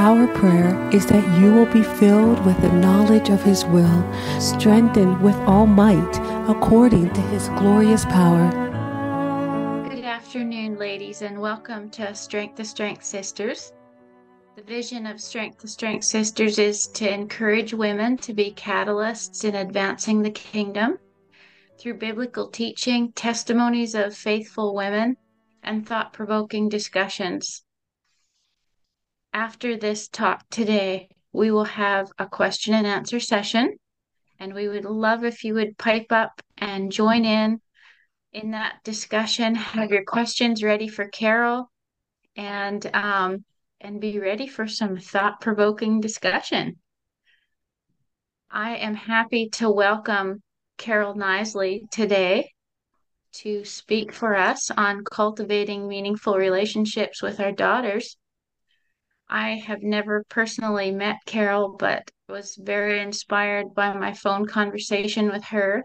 Our prayer is that you will be filled with the knowledge of His will, strengthened with all might according to His glorious power. Good afternoon, ladies, and welcome to Strength to Strength Sisters. The vision of Strength to Strength Sisters is to encourage women to be catalysts in advancing the kingdom through biblical teaching, testimonies of faithful women, and thought provoking discussions. After this talk today, we will have a question and answer session, and we would love if you would pipe up and join in in that discussion. Have your questions ready for Carol, and um, and be ready for some thought provoking discussion. I am happy to welcome Carol Nisly today to speak for us on cultivating meaningful relationships with our daughters. I have never personally met Carol, but was very inspired by my phone conversation with her.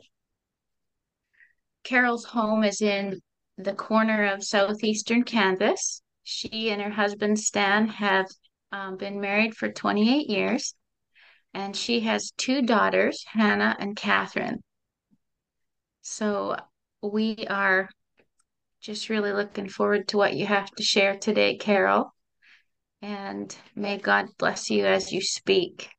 Carol's home is in the corner of southeastern Kansas. She and her husband Stan have um, been married for 28 years, and she has two daughters, Hannah and Catherine. So we are just really looking forward to what you have to share today, Carol. And may God bless you as you speak.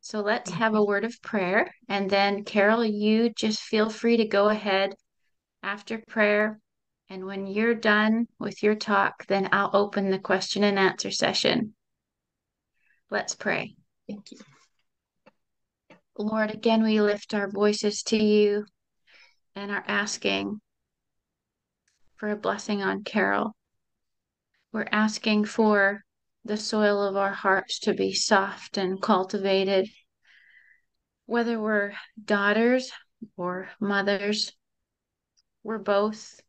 So let's have a word of prayer. And then, Carol, you just feel free to go ahead after prayer. And when you're done with your talk, then I'll open the question and answer session. Let's pray. Thank you. Lord, again, we lift our voices to you and are asking for a blessing on Carol. We're asking for the soil of our hearts to be soft and cultivated, whether we're daughters or mothers, we're both.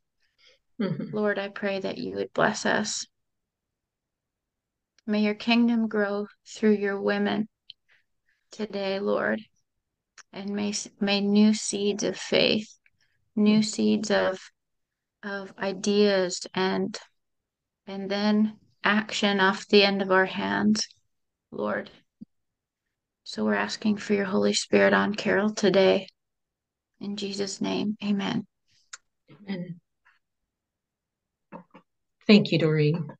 Mm-hmm. Lord, I pray that you would bless us. May your kingdom grow through your women today, Lord, and may, may new seeds of faith new seeds of of ideas and and then action off the end of our hands, Lord. So we're asking for your Holy Spirit on Carol today. In Jesus' name, amen. Amen. Thank you, Doreen.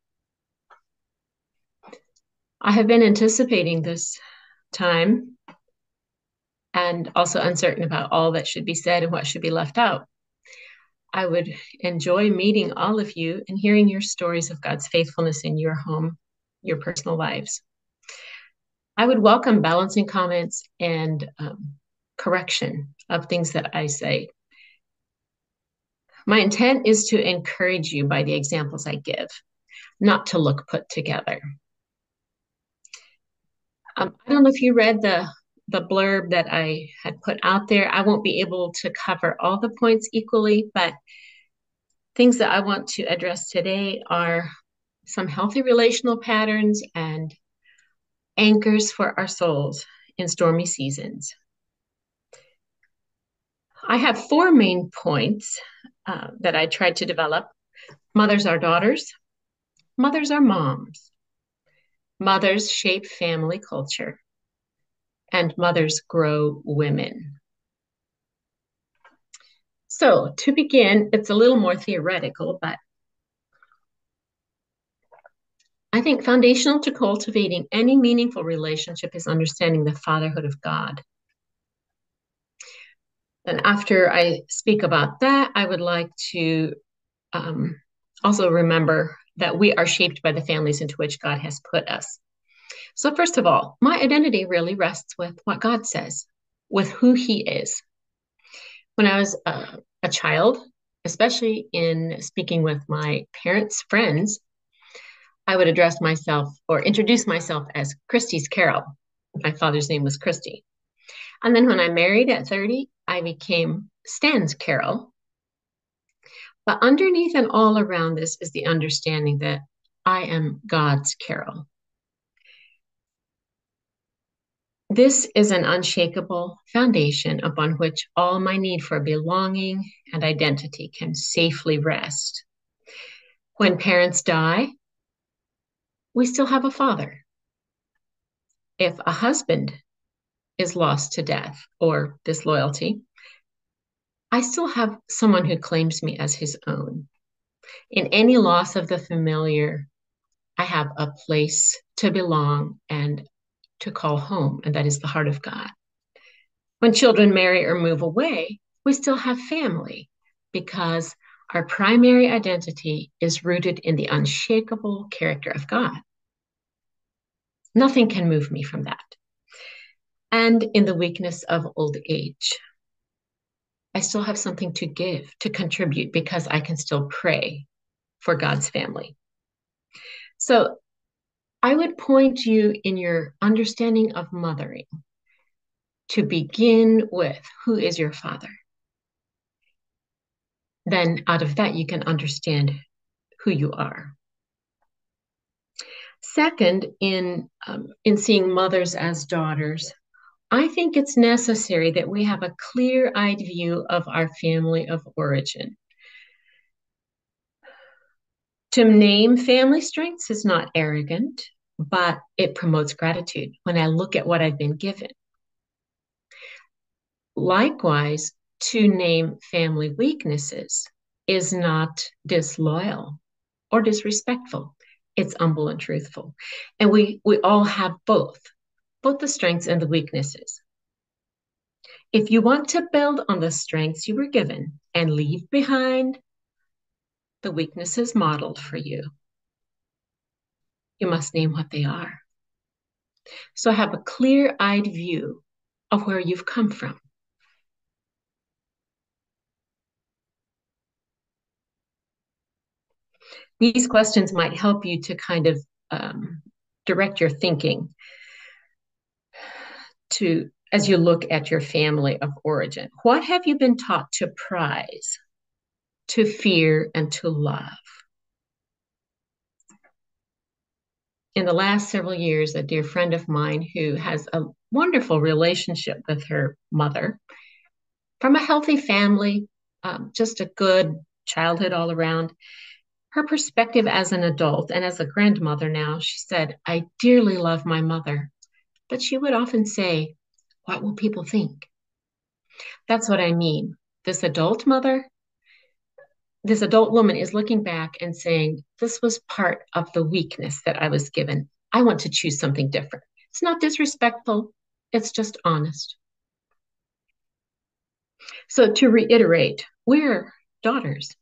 I have been anticipating this time and also uncertain about all that should be said and what should be left out. I would enjoy meeting all of you and hearing your stories of God's faithfulness in your home, your personal lives. I would welcome balancing comments and um, correction of things that I say. My intent is to encourage you by the examples I give, not to look put together. Um, I don't know if you read the the blurb that I had put out there. I won't be able to cover all the points equally, but things that I want to address today are some healthy relational patterns and anchors for our souls in stormy seasons. I have four main points uh, that I tried to develop. Mothers are daughters, mothers are moms, mothers shape family culture, and Mothers Grow Women. So, to begin, it's a little more theoretical, but I think foundational to cultivating any meaningful relationship is understanding the fatherhood of God. And after I speak about that, I would like to um, also remember that we are shaped by the families into which God has put us. So, first of all, my identity really rests with what God says, with who He is. When I was a child, especially in speaking with my parents' friends, I would address myself or introduce myself as Christy's Carol. My father's name was Christy. And then when I married at 30, I became Stan's Carol. But underneath and all around this is the understanding that I am God's Carol. This is an unshakable foundation upon which all my need for belonging and identity can safely rest. When parents die, we still have a father. if a husband is lost to death or disloyalty, I still have someone who claims me as his own. In any loss of the familiar, I have a place to belong and to call home, and that is the heart of God. When children marry or move away, we still have family because our primary identity is rooted in the unshakable character of God. Nothing can move me from that. And in the weakness of old age, I still have something to give, to contribute, because I can still pray for God's family. So I would point you in your understanding of mothering to begin with who is your father? Then out of that, you can understand who you are. Second, in, um, in seeing mothers as daughters, I think it's necessary that we have a clear eyed view of our family of origin. To name family strengths is not arrogant, but it promotes gratitude when I look at what I've been given. Likewise, to name family weaknesses is not disloyal or disrespectful. It's humble and truthful. And we, we all have both, both the strengths and the weaknesses. If you want to build on the strengths you were given and leave behind the weaknesses modeled for you, you must name what they are. So have a clear eyed view of where you've come from. These questions might help you to kind of um, direct your thinking to as you look at your family of origin. What have you been taught to prize? to fear, and to love. In the last several years, a dear friend of mine who has a wonderful relationship with her mother from a healthy family, um, just a good childhood all around. Her perspective as an adult and as a grandmother now, she said, I dearly love my mother, but she would often say, What will people think? That's what I mean. This adult mother this adult woman is looking back and saying, This was part of the weakness that I was given. I want to choose something different. It's not disrespectful, it's just honest. So, to reiterate, we're daughters.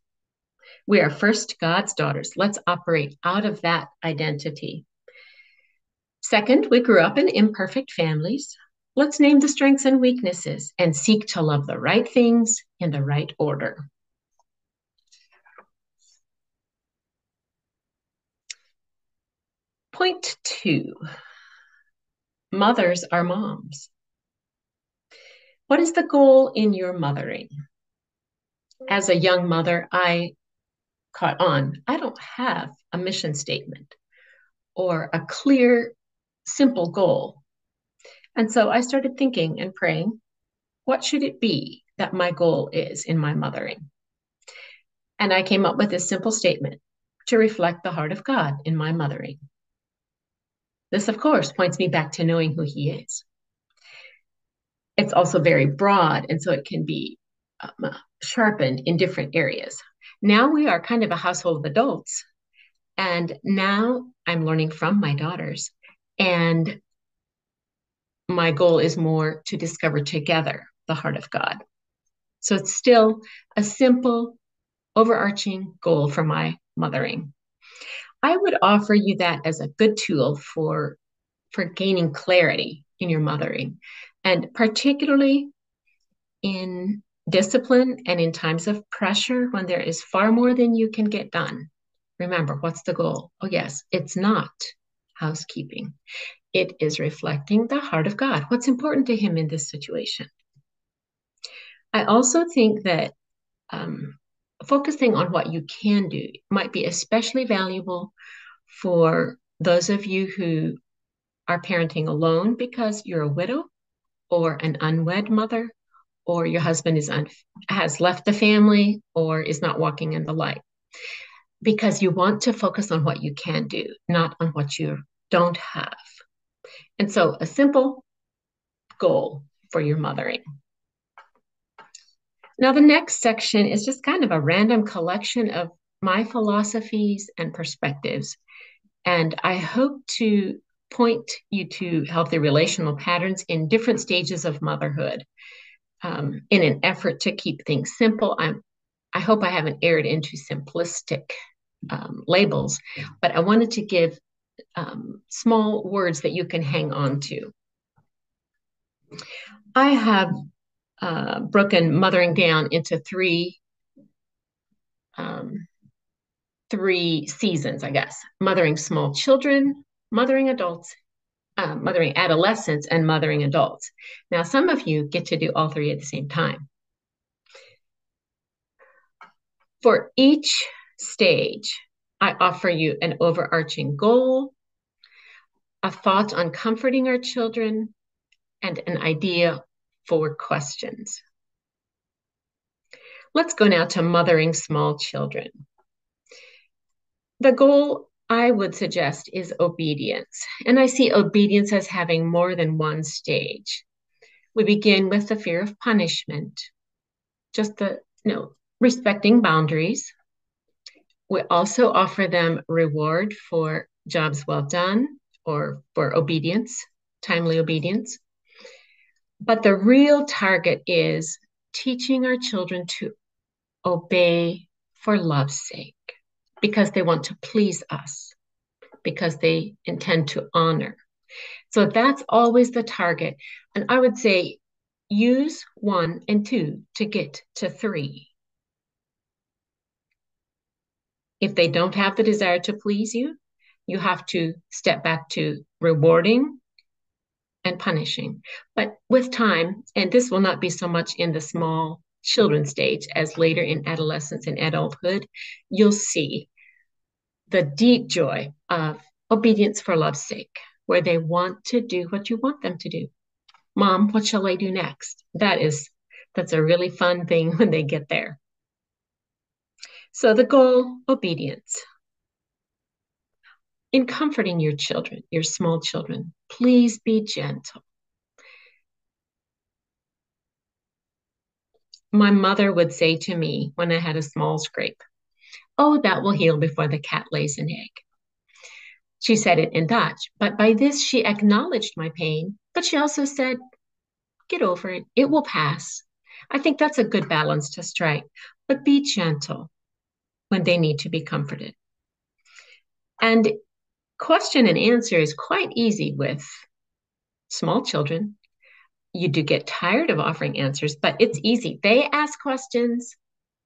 We are first God's daughters. Let's operate out of that identity. Second, we grew up in imperfect families. Let's name the strengths and weaknesses and seek to love the right things in the right order. Point two mothers are moms. What is the goal in your mothering? As a young mother, I caught on. I don't have a mission statement or a clear, simple goal. And so I started thinking and praying what should it be that my goal is in my mothering? And I came up with this simple statement to reflect the heart of God in my mothering. This, of course, points me back to knowing who he is. It's also very broad, and so it can be um, sharpened in different areas. Now we are kind of a household of adults, and now I'm learning from my daughters. And my goal is more to discover together the heart of God. So it's still a simple, overarching goal for my mothering. I would offer you that as a good tool for for gaining clarity in your mothering and particularly in discipline and in times of pressure when there is far more than you can get done. Remember, what's the goal? Oh, yes, it's not housekeeping. It is reflecting the heart of God. What's important to Him in this situation? I also think that um, focusing on what you can do might be especially valuable for those of you who are parenting alone because you're a widow or an unwed mother or your husband is un- has left the family or is not walking in the light because you want to focus on what you can do not on what you don't have And so, a simple goal for your mothering. Now, the next section is just kind of a random collection of my philosophies and perspectives. And I hope to point you to healthy relational patterns in different stages of motherhood um, in an effort to keep things simple. I'm, I hope I haven't erred into simplistic um, labels, but I wanted to give um, small words that you can hang on to. I have uh, broken mothering down into three um, three seasons, I guess. Mothering small children, mothering adults, uh, mothering adolescents, and mothering adults. Now, some of you get to do all three at the same time. For each stage, I offer you an overarching goal, a thought on comforting our children, and an idea for questions. Let's go now to mothering small children. The goal I would suggest is obedience. And I see obedience as having more than one stage. We begin with the fear of punishment, just the, you know, respecting boundaries. We also offer them reward for jobs well done or for obedience, timely obedience. But the real target is teaching our children to obey for love's sake because they want to please us, because they intend to honor. So that's always the target. And I would say use one and two to get to three. If they don't have the desire to please you, you have to step back to rewarding and punishing. But with time, and this will not be so much in the small children stage as later in adolescence and adulthood, you'll see the deep joy of obedience for love's sake, where they want to do what you want them to do. Mom, what shall I do next? That is, that's a really fun thing when they get there. So the goal, obedience. In comforting your children, your small children, please be gentle. My mother would say to me when I had a small scrape, Oh, that will heal before the cat lays an egg. She said it in Dutch, but by this she acknowledged my pain, but she also said, Get over it, it will pass. I think that's a good balance to strike, but be gentle when they need to be comforted. And question and answer is quite easy with small children. You do get tired of offering answers, but it's easy. They ask questions,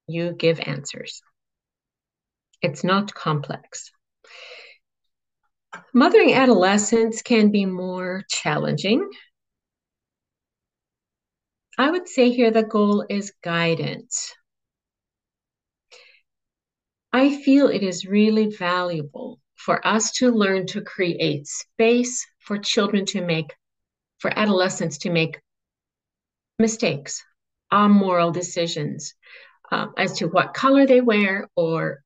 you give answers. It's not complex. Mothering adolescents can be more challenging. I would say here the goal is guidance. I feel it is really valuable for us to learn to create space for children to make, for adolescents to make mistakes, moral decisions uh, as to what color they wear or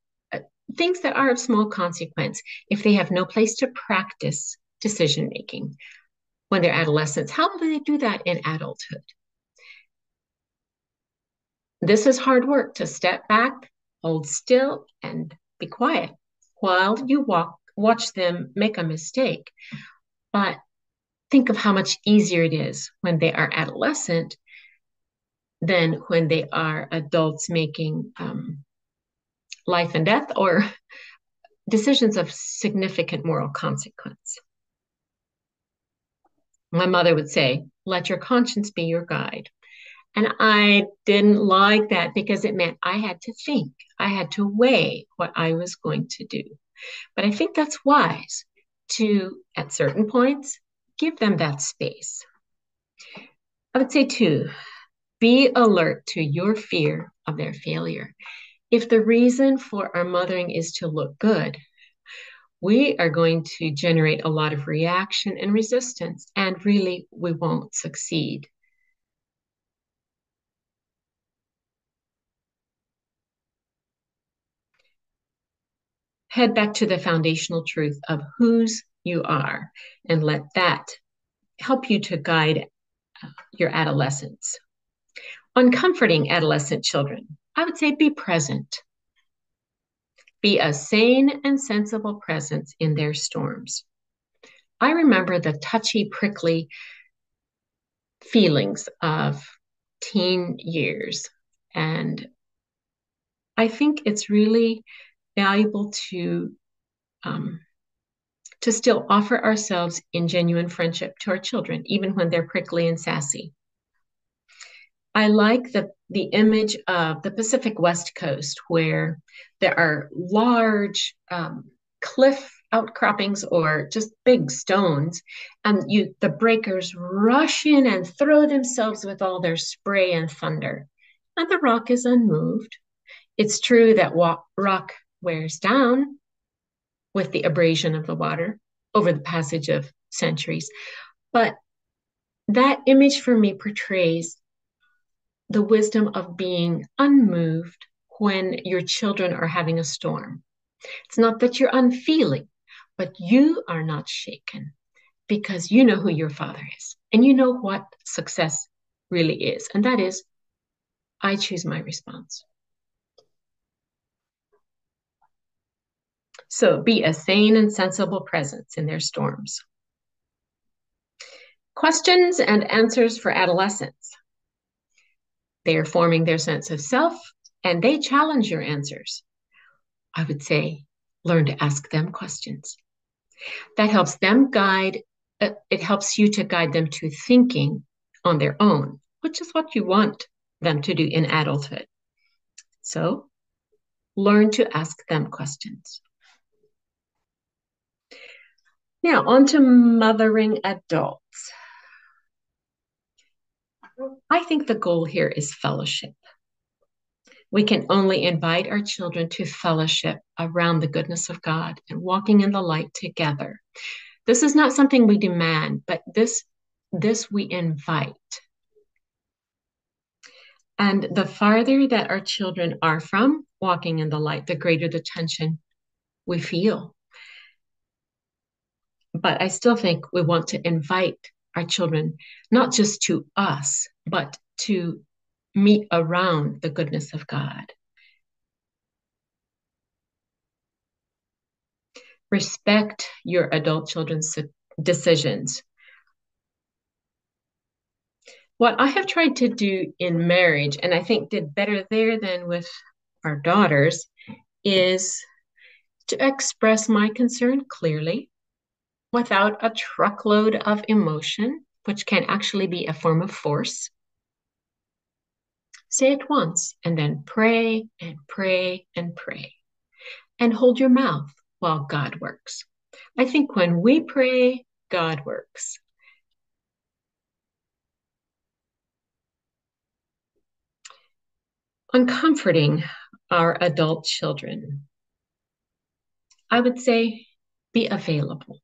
things that are of small consequence if they have no place to practice decision making when they're adolescents. How do they do that in adulthood? This is hard work to step back, hold still, and be quiet while you walk, watch them make a mistake. But think of how much easier it is when they are adolescent than when they are adults making um, life and death or decisions of significant moral consequence. My mother would say, let your conscience be your guide. And I didn't like that because it meant I had to think, I had to weigh what I was going to do. But I think that's wise to, at certain points, give them that space. I would say, too, be alert to your fear of their failure if the reason for our mothering is to look good, we are going to generate a lot of reaction and resistance, and really, we won't succeed. Head back to the foundational truth of whose you are, and let that help you to guide uh, your adolescence. On comforting adolescent children, I would say be present. Be a sane and sensible presence in their storms. I remember the touchy, prickly feelings of teen years. And I think it's really valuable to um, to still offer ourselves in genuine friendship to our children, even when they're prickly and sassy. I like the, the image of the Pacific West Coast where there are large um, cliff outcroppings or just big stones and you the breakers rush in and throw themselves with all their spray and thunder and the rock is unmoved it's true that rock wears down with the abrasion of the water over the passage of centuries but that image for me portrays the wisdom of being unmoved when your children are having a storm it's not that you're unfeeling but you are not shaken because you know who your father is and you know what success really is. And that is, I choose my response. So be a sane and sensible presence in their storms. Questions and answers for adolescents. They are forming their sense of self and they challenge your answers. I would say, learn to ask them questions. That helps them guide, uh, it helps you to guide them to thinking on their own, which is what you want them to do in adulthood. So learn to ask them questions. Now, on to mothering adults. I think the goal here is fellowship. We can only invite our children to fellowship around the goodness of God and walking in the light together. This is not something we demand, but this, this we invite. And the farther that our children are from walking in the light, the greater the tension we feel. But I still think we want to invite our children, not just to us, but to meet around the goodness of God. Respect your adult children's decisions. What I have tried to do in marriage, and I think did better there than with our daughters, is to express my concern clearly without a truckload of emotion, which can actually be a form of force. Say it once and then pray and pray and pray. And hold your mouth while God works. I think when we pray, God works. On comforting our adult children, I would say be available.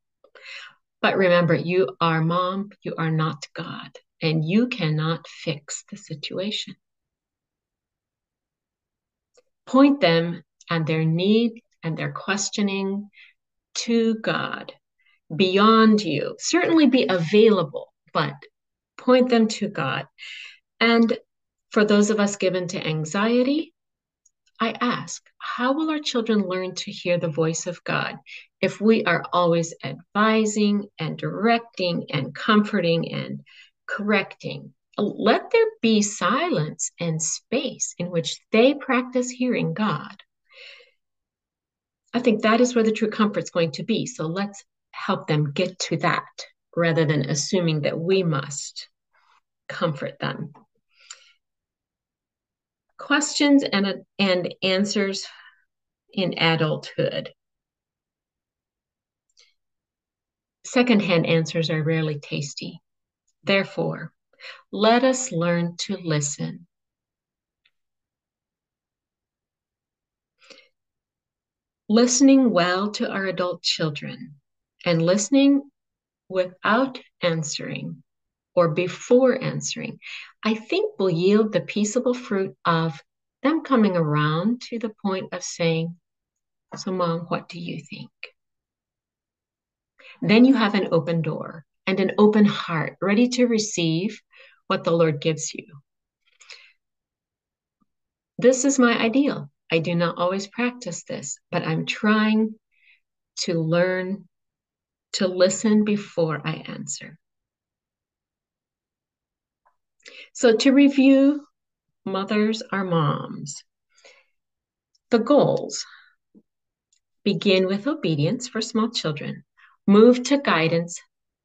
But remember, you are mom, you are not God, and you cannot fix the situation point them and their need and their questioning to God beyond you. Certainly be available, but point them to God. And for those of us given to anxiety, I ask, how will our children learn to hear the voice of God if we are always advising and directing and comforting and correcting? let there be silence and space in which they practice hearing God. I think that is where the true comfort is going to be. So let's help them get to that rather than assuming that we must comfort them. Questions and, and answers in adulthood. Secondhand answers are rarely tasty. Therefore, let us learn to listen. Listening well to our adult children and listening without answering or before answering, I think will yield the peaceable fruit of them coming around to the point of saying, So, mom, what do you think? Then you have an open door and an open heart, ready to receive what the Lord gives you. This is my ideal. I do not always practice this, but I'm trying to learn to listen before I answer. So, to review, mothers are moms. The goals begin with obedience for small children, move to guidance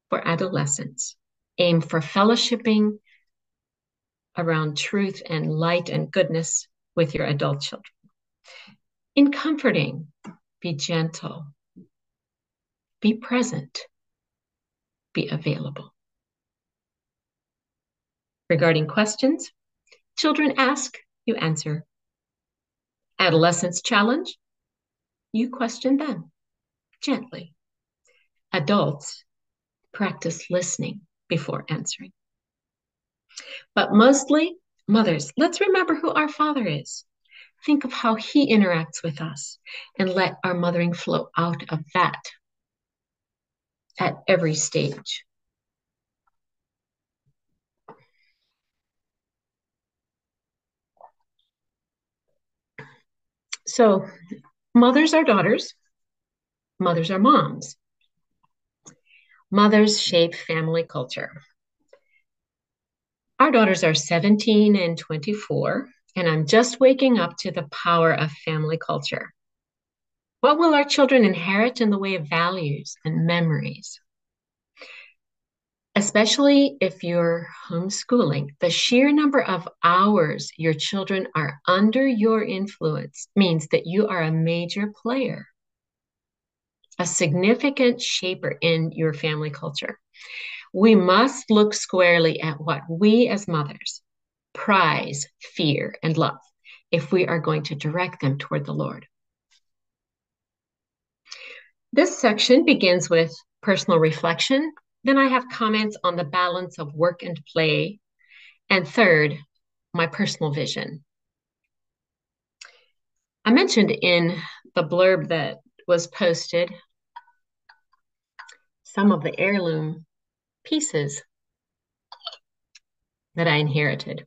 for adolescents, aim for fellowshipping around truth and light and goodness with your adult children. In comforting, be gentle, be present, be available. Regarding questions, children ask, you answer. Adolescents challenge, you question them gently. Adults practice listening before answering. But mostly, mothers, let's remember who our Father is. Think of how He interacts with us and let our mothering flow out of that at every stage. So, mothers are daughters, mothers are moms. Mothers shape family culture. Our daughters are 17 and 24, and I'm just waking up to the power of family culture. What will our children inherit in the way of values and memories? Especially if you're homeschooling, the sheer number of hours your children are under your influence means that you are a major player, a significant shaper in your family culture. We must look squarely at what we as mothers prize, fear, and love if we are going to direct them toward the Lord. This section begins with personal reflection. Then I have comments on the balance of work and play. And third, my personal vision. I mentioned in the blurb that was posted some of the heirloom pieces that I inherited.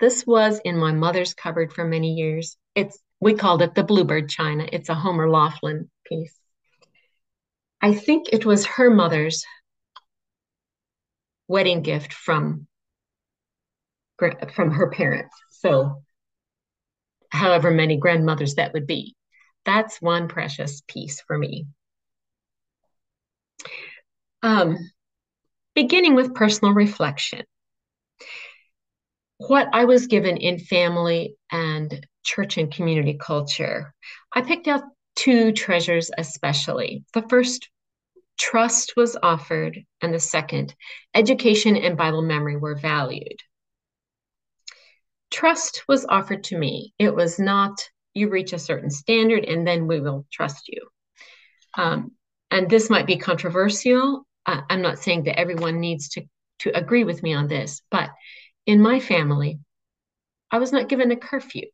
This was in my mother's cupboard for many years. It's we called it the bluebird china. It's a Homer Laughlin piece. I think it was her mother's wedding gift from from her parents. So however many grandmothers that would be. That's one precious piece for me. Um, beginning with personal reflection. What I was given in family and church and community culture, I picked out two treasures especially. The first, trust was offered, and the second, education and Bible memory were valued. Trust was offered to me. It was not, you reach a certain standard and then we will trust you. Um, and this might be controversial uh, I'm not saying that everyone needs to to agree with me on this, but in my family, I was not given a curfew.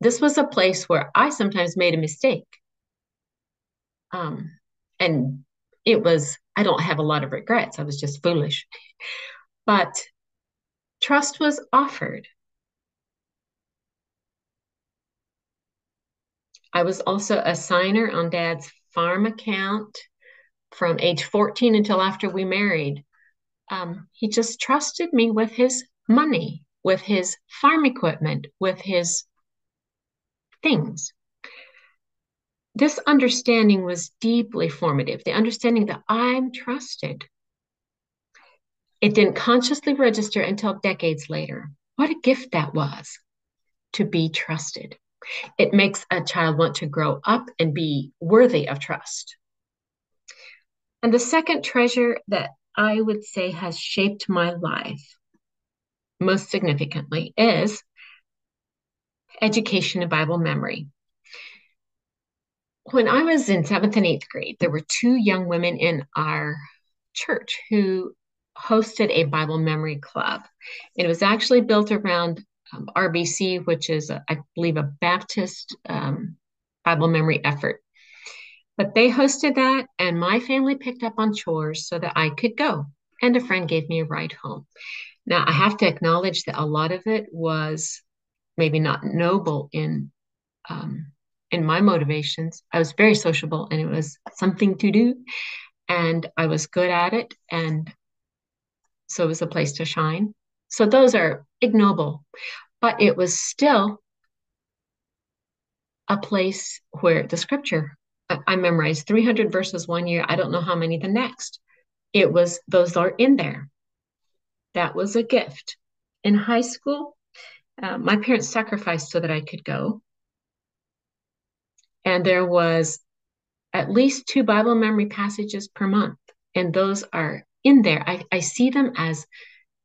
This was a place where I sometimes made a mistake. Um, and it was, I don't have a lot of regrets. I was just foolish. But trust was offered. I was also a signer on dad's farm account from age 14 until after we married. Um, he just trusted me with his money, with his farm equipment, with his things. This understanding was deeply formative, the understanding that I'm trusted. It didn't consciously register until decades later. What a gift that was to be trusted. It makes a child want to grow up and be worthy of trust. And the second treasure that I would say has shaped my life most significantly is education and Bible memory. When I was in seventh and eighth grade, there were two young women in our church who hosted a Bible memory club. It was actually built around um, RBC, which is, a, I believe, a Baptist um, Bible memory effort. But they hosted that, and my family picked up on chores so that I could go. And a friend gave me a ride home. Now, I have to acknowledge that a lot of it was maybe not noble in um, in my motivations. I was very sociable, and it was something to do, and I was good at it, and so it was a place to shine. So those are ignoble, but it was still a place where the scripture I memorized 300 verses one year. I don't know how many the next. It was, those are in there. That was a gift. In high school, uh, my parents sacrificed so that I could go. And there was at least two Bible memory passages per month. And those are in there. I, I see them as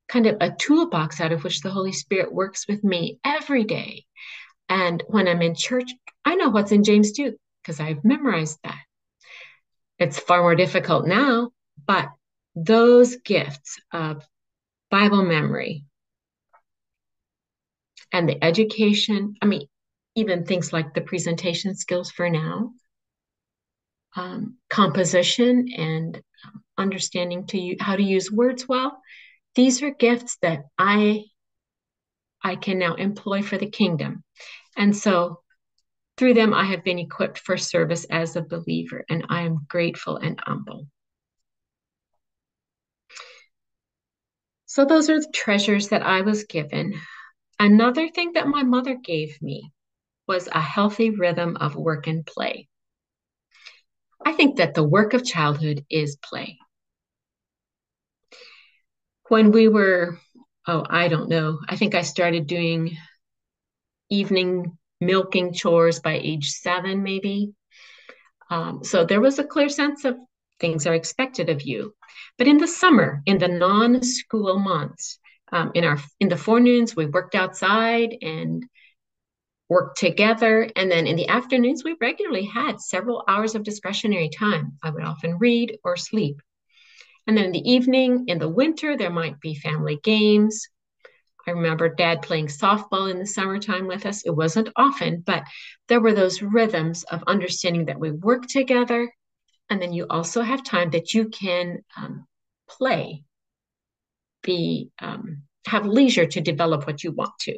kind of a toolbox out of which the Holy Spirit works with me every day. And when I'm in church, I know what's in James 2 because I've memorized that. It's far more difficult now, but those gifts of Bible memory and the education, I mean, even things like the presentation skills for now, um, composition and understanding to you how to use words well. These are gifts that I I can now employ for the kingdom. And so through them, I have been equipped for service as a believer, and I am grateful and humble. So, those are the treasures that I was given. Another thing that my mother gave me was a healthy rhythm of work and play. I think that the work of childhood is play. When we were, oh, I don't know, I think I started doing evening milking chores by age seven, maybe. Um, so there was a clear sense of things are expected of you. But in the summer, in the non-school months, um, in our in the forenoons, we worked outside and worked together. And then in the afternoons, we regularly had several hours of discretionary time. I would often read or sleep. And then in the evening, in the winter, there might be family games, I remember dad playing softball in the summertime with us. It wasn't often, but there were those rhythms of understanding that we work together. And then you also have time that you can um, play, be, um, have leisure to develop what you want to.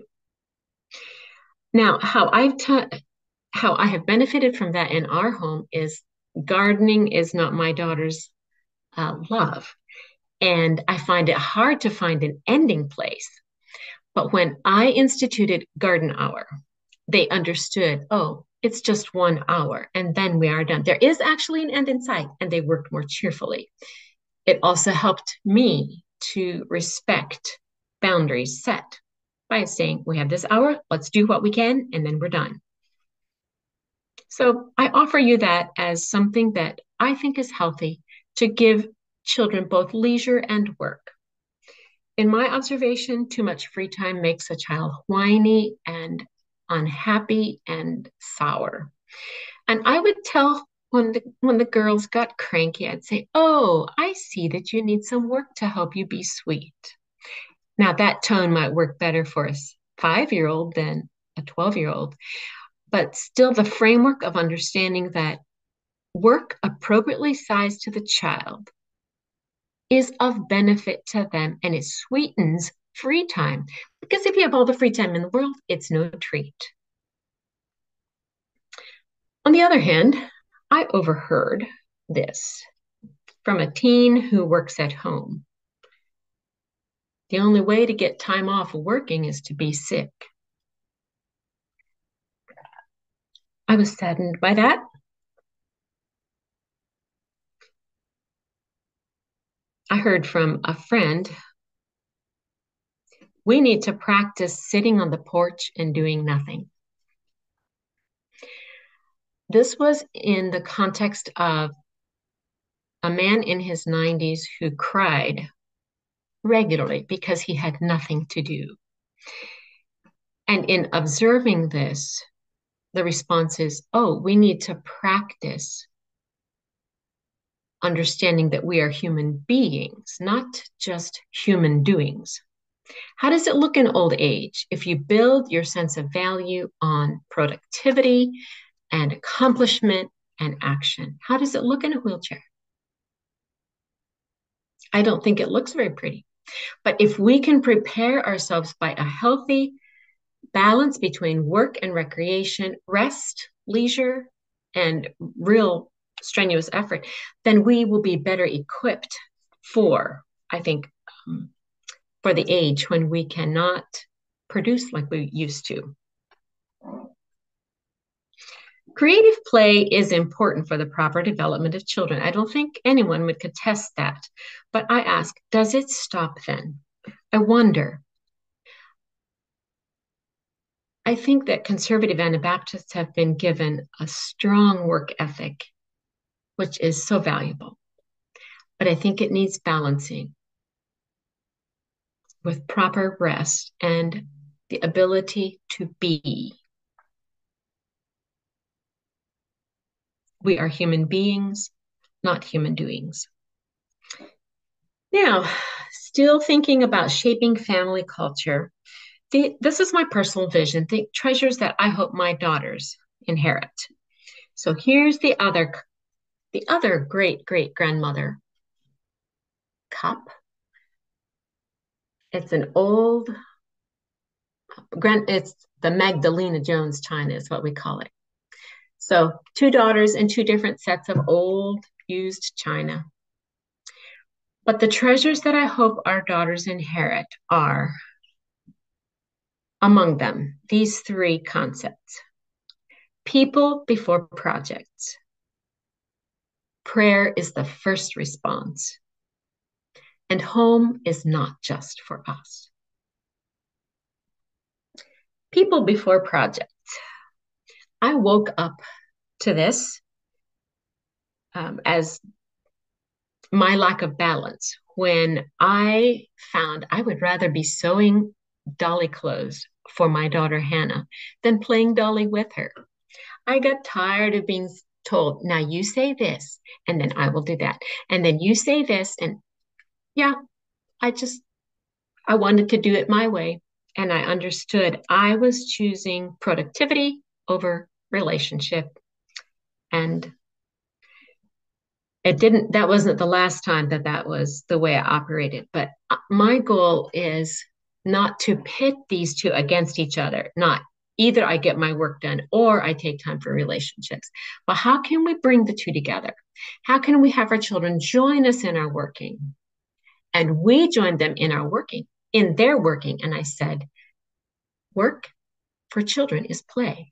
Now, how I've taught, how I have benefited from that in our home is gardening is not my daughter's uh, love. And I find it hard to find an ending place but when I instituted garden hour, they understood, oh, it's just one hour and then we are done. There is actually an end in sight, and they worked more cheerfully. It also helped me to respect boundaries set by saying, we have this hour, let's do what we can, and then we're done. So I offer you that as something that I think is healthy to give children both leisure and work. In my observation, too much free time makes a child whiny and unhappy and sour. And I would tell when the when the girls got cranky, I'd say, "Oh, I see that you need some work to help you be sweet." Now that tone might work better for a five-year-old than a 12-year-old, but still the framework of understanding that work appropriately sized to the child is of benefit to them and it sweetens free time. Because if you have all the free time in the world, it's no treat. On the other hand, I overheard this from a teen who works at home. The only way to get time off working is to be sick. I was saddened by that I heard from a friend we need to practice sitting on the porch and doing nothing. This was in the context of a man in his 90s who cried regularly because he had nothing to do. And in observing this, the response is, oh, we need to practice understanding that we are human beings, not just human doings. How does it look in old age if you build your sense of value on productivity and accomplishment and action. How does it look in a wheelchair? I don't think it looks very pretty. But if we can prepare ourselves by a healthy balance between work and recreation, rest, leisure, and real strenuous effort, then we will be better equipped for, I think, um, for the age when we cannot produce like we used to. Creative play is important for the proper development of children. I don't think anyone would contest that. But I ask, does it stop then? I wonder. I think that conservative Anabaptists have been given a strong work ethic, which is so valuable. But I think it needs balancing with proper rest and the ability to be. We are human beings, not human doings. Now, still thinking about shaping family culture, the, this is my personal vision, the treasures that I hope my daughters inherit. So here's the other, the other great great grandmother cup. It's an old grand. It's the Magdalena Jones china is what we call it. So two daughters and two different sets of old used china. But the treasures that I hope our daughters inherit are among them these three concepts people before projects. Prayer is the first response, and home is not just for us. People before projects. I woke up to this um, as my lack of balance when I found I would rather be sewing dolly clothes for my daughter Hannah than playing dolly with her. I got tired of being told, now you say this, and then I will do that. And then you say this, and yeah, I just, I wanted to do it my way. And I understood I was choosing productivity over relationship. And it didn't, that wasn't the last time that that was the way I operated. But uh, my goal is not to pit these two against each other, not either I get my work done or I take time for relationships. But how can we bring the two together? How can we have our children join us in our working? And we join them in our working, in their working. And I said, work for children is play.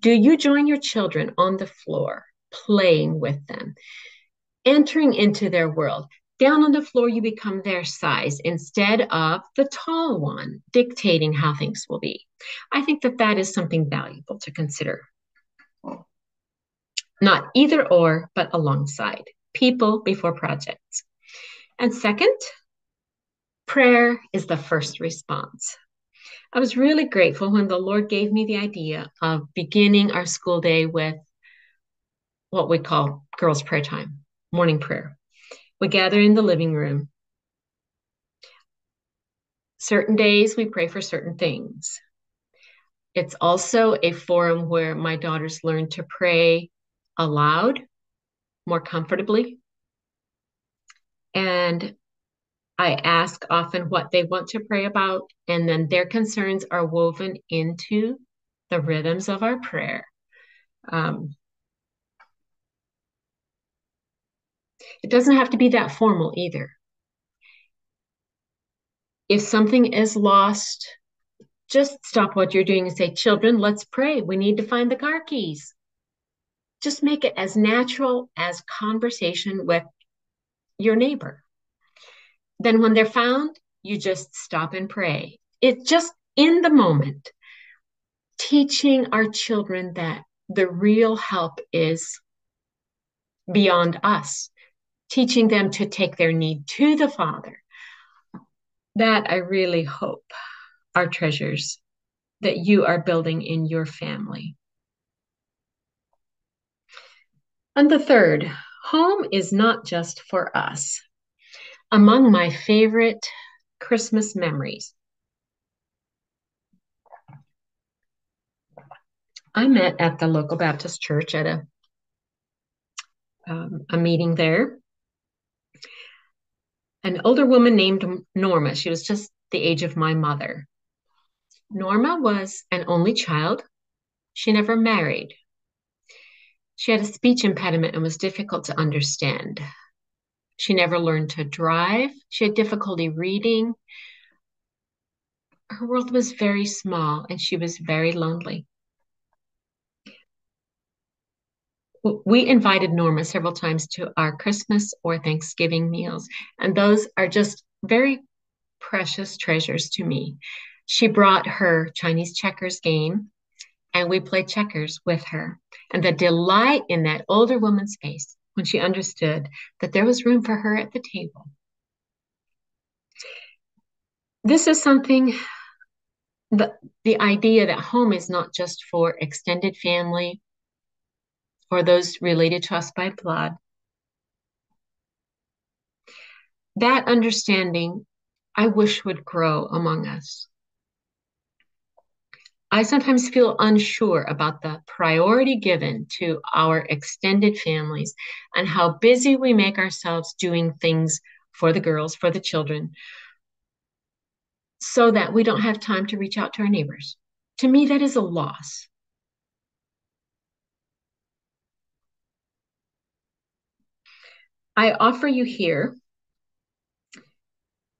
Do you join your children on the floor, playing with them, entering into their world? Down on the floor, you become their size instead of the tall one dictating how things will be. I think that that is something valuable to consider. Not either or, but alongside people before projects. And second, prayer is the first response. I was really grateful when the Lord gave me the idea of beginning our school day with what we call girls' prayer time, morning prayer. We gather in the living room. Certain days we pray for certain things. It's also a forum where my daughters learn to pray aloud more comfortably. And I ask often what they want to pray about, and then their concerns are woven into the rhythms of our prayer. Um, It doesn't have to be that formal either. If something is lost, just stop what you're doing and say, Children, let's pray. We need to find the car keys. Just make it as natural as conversation with your neighbor. Then, when they're found, you just stop and pray. It's just in the moment, teaching our children that the real help is beyond us teaching them to take their need to the Father. That I really hope are treasures that you are building in your family. And the third, home is not just for us. Among my favorite Christmas memories, I met at the local Baptist church at a um, a meeting there. An older woman named Norma, she was just the age of my mother. Norma was an only child. She never married. She had a speech impediment and was difficult to understand. She never learned to drive. She had difficulty reading. Her world was very small and she was very lonely. we invited Norma several times to our Christmas or Thanksgiving meals, and those are just very precious treasures to me. She brought her Chinese checkers game, and we played checkers with her. And the delight in that older woman's face when she understood that there was room for her at the table. This is something the, the idea that home is not just for extended family or those related to us by blood. That understanding, I wish, would grow among us. I sometimes feel unsure about the priority given to our extended families and how busy we make ourselves doing things for the girls, for the children, so that we don't have time to reach out to our neighbors. To me, that is a loss. I offer you here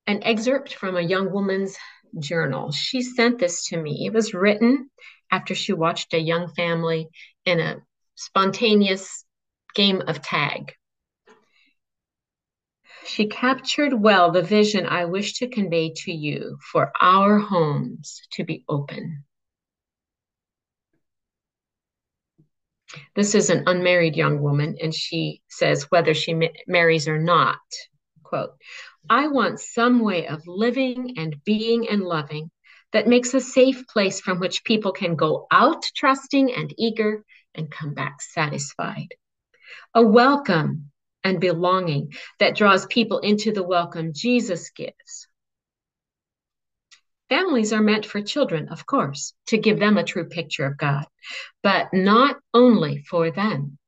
an excerpt from a young woman's journal. She sent this to me. It was written after she watched a young family in a spontaneous game of tag. She captured well the vision I wish to convey to you for our homes to be open. This is an unmarried young woman, and she says whether she ma- marries or not, quote, I want some way of living and being and loving that makes a safe place from which people can go out trusting and eager and come back satisfied. A welcome and belonging that draws people into the welcome Jesus gives. Families are meant for children, of course, to give them a true picture of God, but not only for them.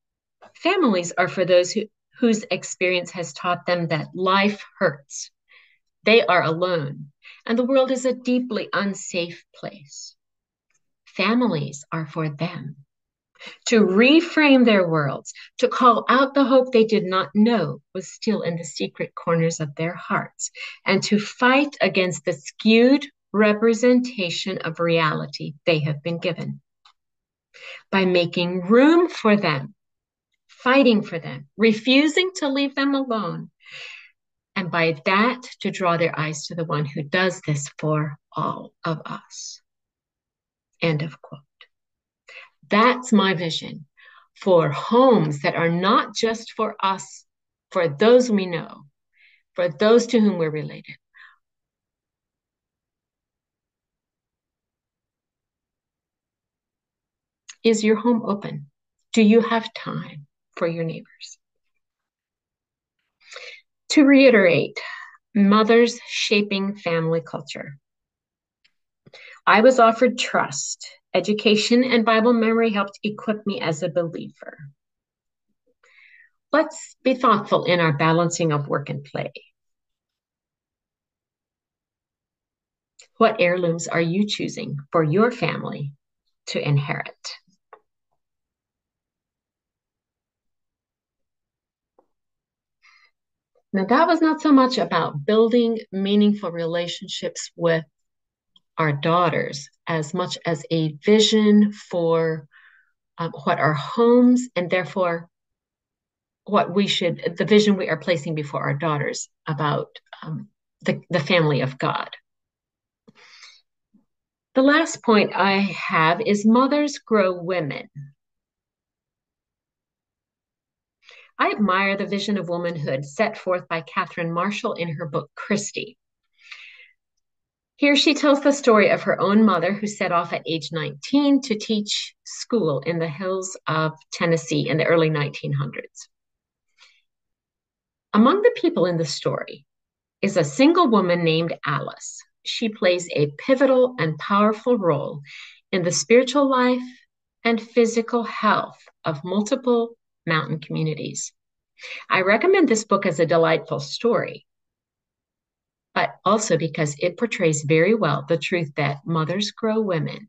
Families are for those who, whose experience has taught them that life hurts. They are alone, and the world is a deeply unsafe place. Families are for them to reframe their worlds, to call out the hope they did not know was still in the secret corners of their hearts, and to fight against the skewed representation of reality they have been given. By making room for them, fighting for them, refusing to leave them alone, and by that to draw their eyes to the one who does this for all of us. End of quote. That's my vision for homes that are not just for us, for those we know, for those to whom we're related, Is your home open? Do you have time for your neighbors? To reiterate, mothers shaping family culture. I was offered trust. Education and Bible memory helped equip me as a believer. Let's be thoughtful in our balancing of work and play. What heirlooms are you choosing for your family to inherit? Now, that was not so much about building meaningful relationships with our daughters as much as a vision for um, what our homes and therefore what we should, the vision we are placing before our daughters about um, the, the family of God. The last point I have is mothers grow women. I admire the vision of womanhood set forth by Catherine Marshall in her book, Christy. Here she tells the story of her own mother who set off at age 19 to teach school in the hills of Tennessee in the early 1900s. Among the people in the story is a single woman named Alice. She plays a pivotal and powerful role in the spiritual life and physical health of multiple mountain communities. I recommend this book as a delightful story, but also because it portrays very well the truth that mothers grow women,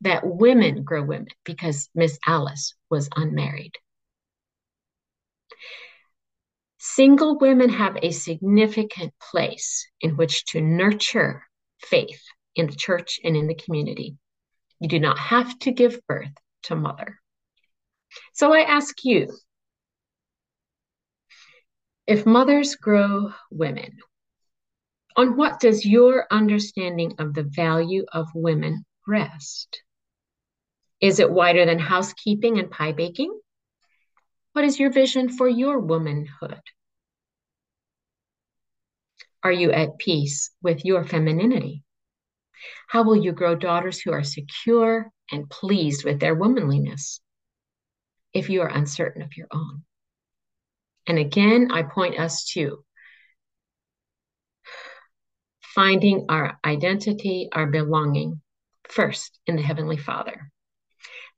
that women grow women, because Miss Alice was unmarried. Single women have a significant place in which to nurture faith in the church and in the community. You do not have to give birth to mother. So I ask you if mothers grow women, on what does your understanding of the value of women rest? Is it wider than housekeeping and pie baking? What is your vision for your womanhood? Are you at peace with your femininity? How will you grow daughters who are secure and pleased with their womanliness if you are uncertain of your own? And again, I point us to finding our identity, our belonging first in the Heavenly Father.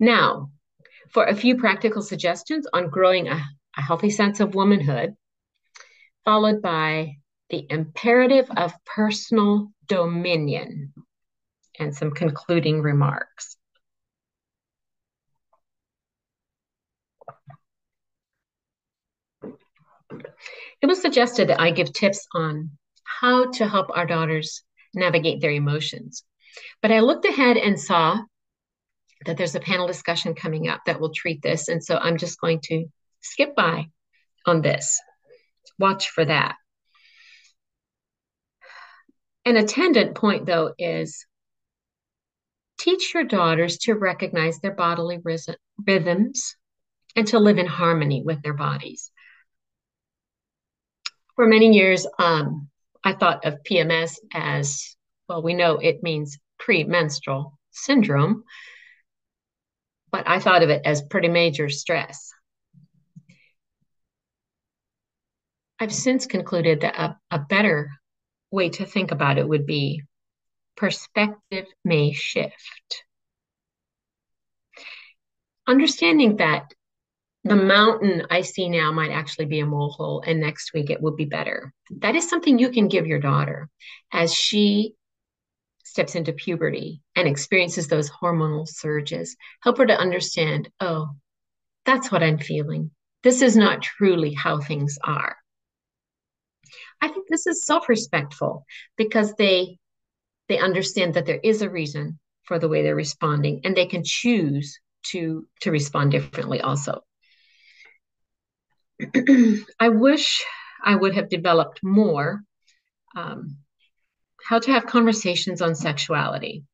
Now, for a few practical suggestions on growing a, a healthy sense of womanhood, followed by the imperative of personal dominion and some concluding remarks. It was suggested that I give tips on how to help our daughters navigate their emotions. But I looked ahead and saw that there's a panel discussion coming up that will treat this. And so I'm just going to skip by on this. Watch for that. An attendant point, though, is teach your daughters to recognize their bodily rhythms and to live in harmony with their bodies. For many years, um, I thought of PMS as well, we know it means premenstrual syndrome, but I thought of it as pretty major stress. I've since concluded that a, a better way to think about it would be perspective may shift. Understanding that the mountain I see now might actually be a molehill, and next week it will be better. That is something you can give your daughter as she steps into puberty and experiences those hormonal surges. Help her to understand oh, that's what I'm feeling. This is not truly how things are. I think this is self-respectful because they they understand that there is a reason for the way they're responding and they can choose to to respond differently also. I wish I would have developed more um, how to have conversations on sexuality.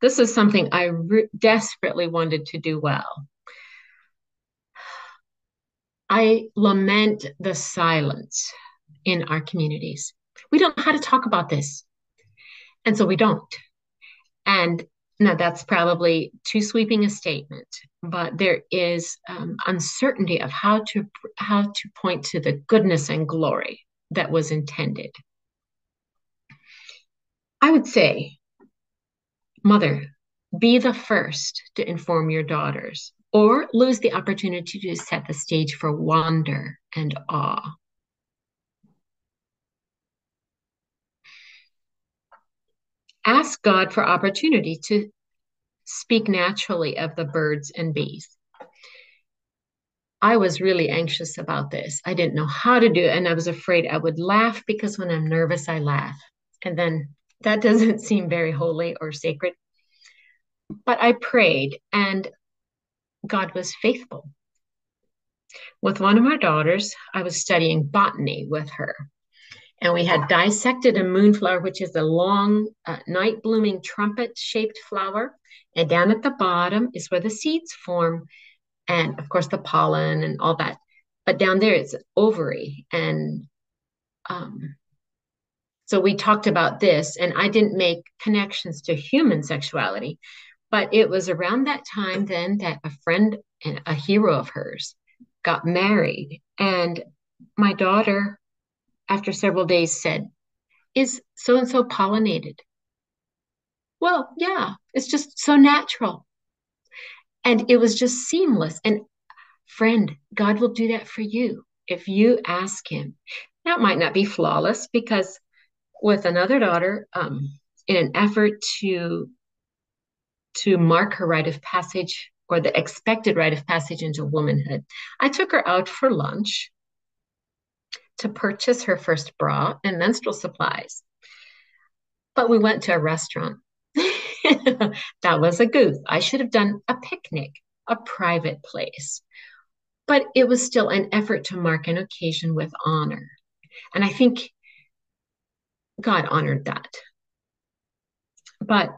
This is something I re- desperately wanted to do well. I lament the silence in our communities. We don't know how to talk about this. And so we don't. And now that's probably too sweeping a statement, but there is um, uncertainty of how to how to point to the goodness and glory that was intended. I would say, mother, be the first to inform your daughters, or lose the opportunity to set the stage for wonder and awe. Ask God for opportunity to speak naturally of the birds and bees. I was really anxious about this. I didn't know how to do it, and I was afraid I would laugh because when I'm nervous, I laugh. And then that doesn't seem very holy or sacred. But I prayed, and God was faithful. With one of my daughters, I was studying botany with her and we had dissected a moonflower, which is a long uh, night blooming trumpet shaped flower. And down at the bottom is where the seeds form, and of course, the pollen and all that. But down there, it's ovary. And um, so we talked about this, and I didn't make connections to human sexuality. But it was around that time then that a friend and a hero of hers got married. And my daughter after several days, said, Is so and so pollinated? Well, yeah, it's just so natural. And it was just seamless. And friend, God will do that for you. if you ask him. That might not be flawless because with another daughter, um, in an effort to to mark her rite of passage or the expected rite of passage into womanhood, I took her out for lunch to purchase her first bra and menstrual supplies. But we went to a restaurant. that was a goof. I should have done a picnic, a private place. But it was still an effort to mark an occasion with honor. And I think God honored that. But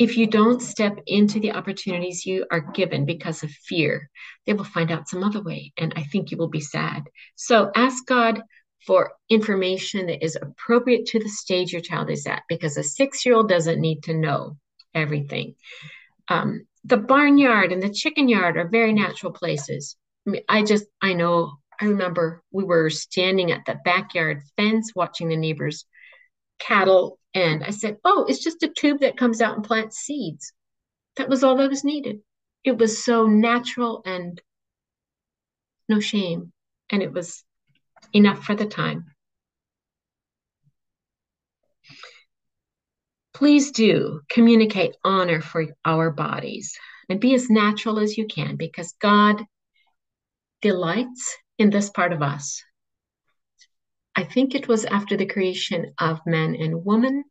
if you don't step into the opportunities you are given because of fear, they will find out some other way. And I think you will be sad. So ask God for information that is appropriate to the stage your child is at because a six year old doesn't need to know everything. Um, the barnyard and the chicken yard are very natural places. I, mean, I just, I know, I remember we were standing at the backyard fence watching the neighbors' cattle and I said, Oh, it's just a tube that comes out and plants seeds. That was all that was needed. It was so natural and no shame. And it was enough for the time. Please do communicate honor for our bodies and be as natural as you can because God delights in this part of us I think it was after the creation of man and woman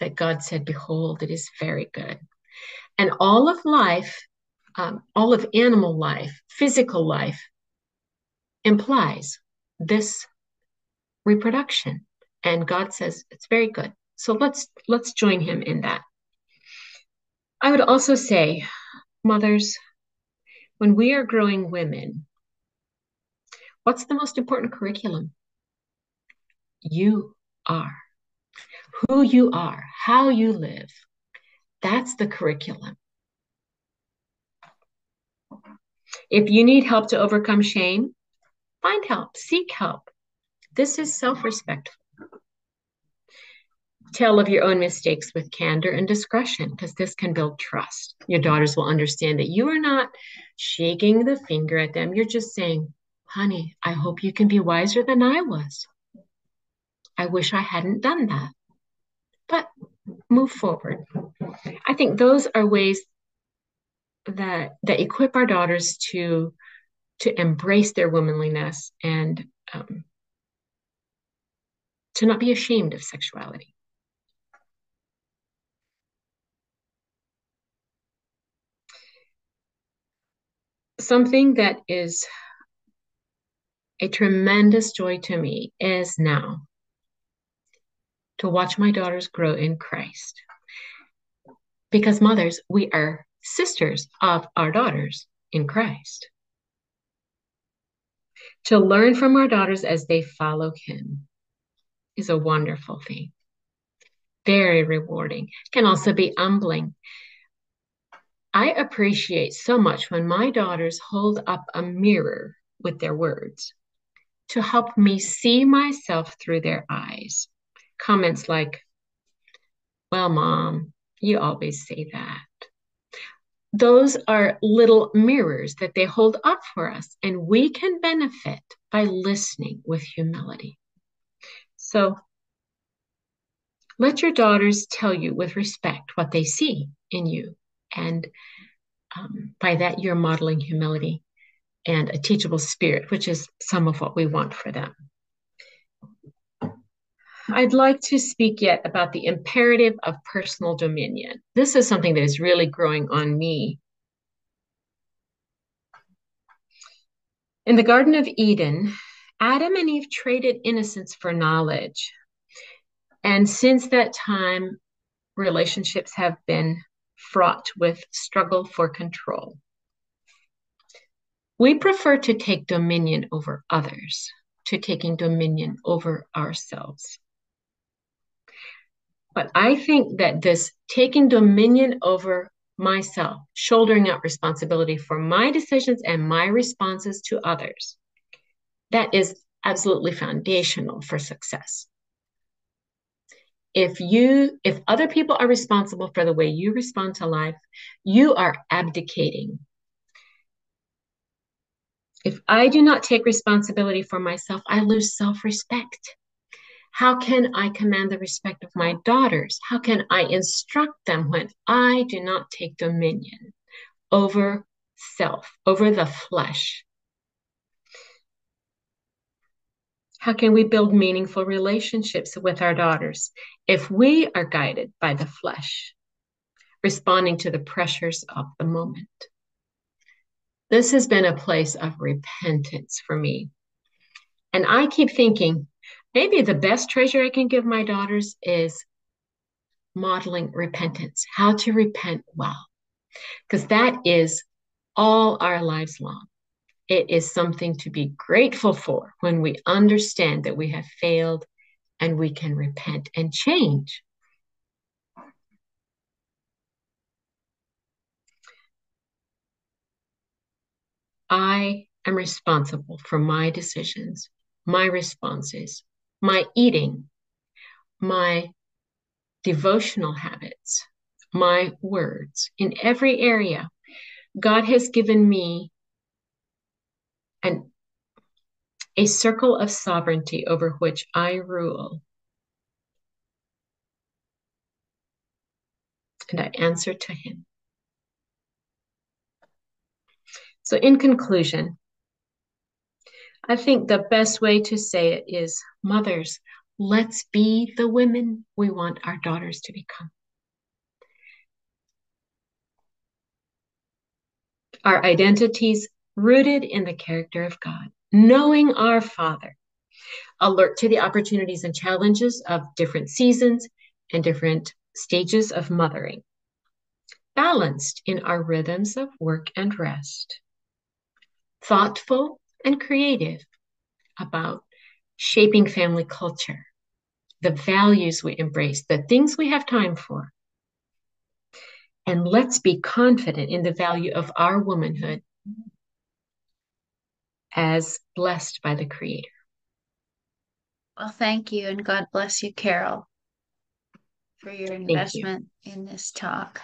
that God said, Behold, it is very good. And all of life, um, all of animal life, physical life, implies this reproduction. And God says it's very good. So let's let's join him in that. I would also say, mothers, when we are growing women, what's the most important curriculum? You are, who you are, how you live. That's the curriculum. If you need help to overcome shame, find help, seek help. This is self respect. Tell of your own mistakes with candor and discretion because this can build trust. Your daughters will understand that you are not shaking the finger at them. You're just saying, honey, I hope you can be wiser than I was. I wish I hadn't done that. But move forward. I think those are ways that that equip our daughters to to embrace their womanliness and um, to not be ashamed of sexuality. Something that is a tremendous joy to me is now to watch my daughters grow in Christ. Because mothers, we are sisters of our daughters in Christ. To learn from our daughters as they follow Him is a wonderful thing. Very rewarding. Can also be humbling. I appreciate so much when my daughters hold up a mirror with their words to help me see myself through their eyes comments like, Well, mom, you always say that. Those are little mirrors that they hold up for us, and we can benefit by listening with humility. So let your daughters tell you with respect what they see in you. And um, by that, you're modeling humility and a teachable spirit, which is some of what we want for them. I'd like to speak yet about the imperative of personal dominion. This is something that is really growing on me. In the Garden of Eden, Adam and Eve traded innocence for knowledge. And since that time, relationships have been fraught with struggle for control. We prefer to take dominion over others to taking dominion over ourselves. But I think that this taking dominion over myself, shouldering out responsibility for my decisions and my responses to others, that is absolutely foundational for success. If you if other people are responsible for the way you respond to life, you are abdicating If I do not take responsibility for myself, I lose self respect. How can I command the respect of my daughters? How can I instruct them when I do not take dominion over self, over the flesh? How can we build meaningful relationships with our daughters if we are guided by the flesh, responding to the pressures of the moment? This has been a place of repentance for me. And I keep thinking, maybe the best treasure I can give my daughters is modeling repentance, how to repent well, because that is all our lives long. It is something to be grateful for when we understand that we have failed and we can repent and change. I am responsible for my decisions, my responses, my eating, my devotional habits, my words in every area. God has given me an, a circle of sovereignty over which I rule. And I answer to him. So, in conclusion, I think the best way to say it is mothers, let's be the women we want our daughters to become. Our identities rooted in the character of God, knowing our Father, alert to the opportunities and challenges of different seasons and different stages of mothering, balanced in our rhythms of work and rest, thoughtful and creative about shaping family culture, the values we embrace, the things we have time for. And let's be confident in the value of our womanhood as blessed by the Creator. Well, thank you, and God bless you, Carol, for your investment you. in this talk.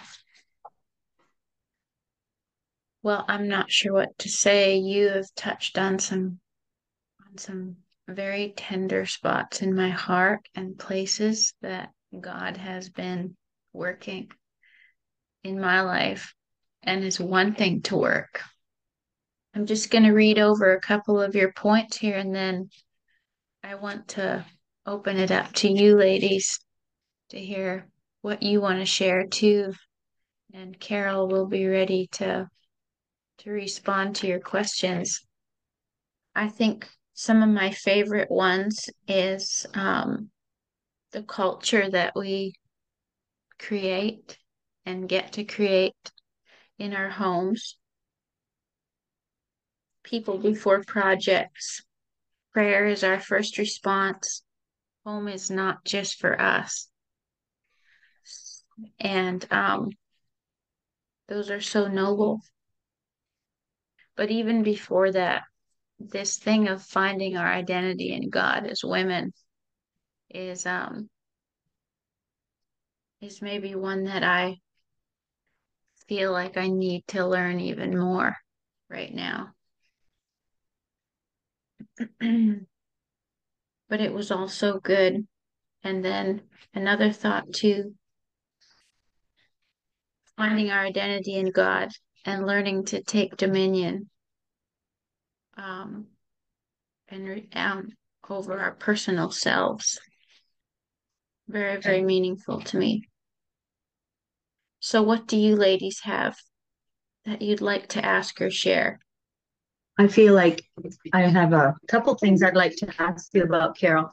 Well, I'm not sure what to say. You have touched on some on some very tender spots in my heart and places that God has been working in my life and is wanting to work. I'm just going to read over a couple of your points here and then I want to open it up to you ladies to hear what you want to share too. And Carol will be ready to to respond to your questions. I think some of my favorite ones is um, the culture that we create and get to create in our homes people before projects. Prayer is our first response. Home is not just for us. And um, those are so noble. But even before that, this thing of finding our identity in God as women is um is maybe one that I feel like I need to learn even more right now. but it was also good. And then another thought too finding our identity in God and learning to take dominion um, and um, over our personal selves. Very, very meaningful to me. So, what do you ladies have that you'd like to ask or share? I feel like I have a couple things I'd like to ask you about, Carol.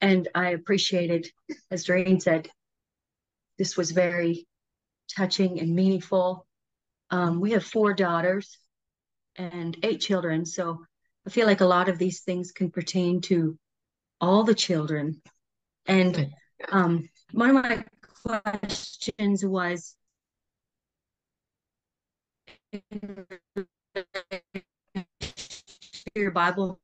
And I appreciated, as Doreen said, this was very touching and meaningful. Um, we have four daughters and eight children. So I feel like a lot of these things can pertain to all the children. And um, one of my questions was your Bible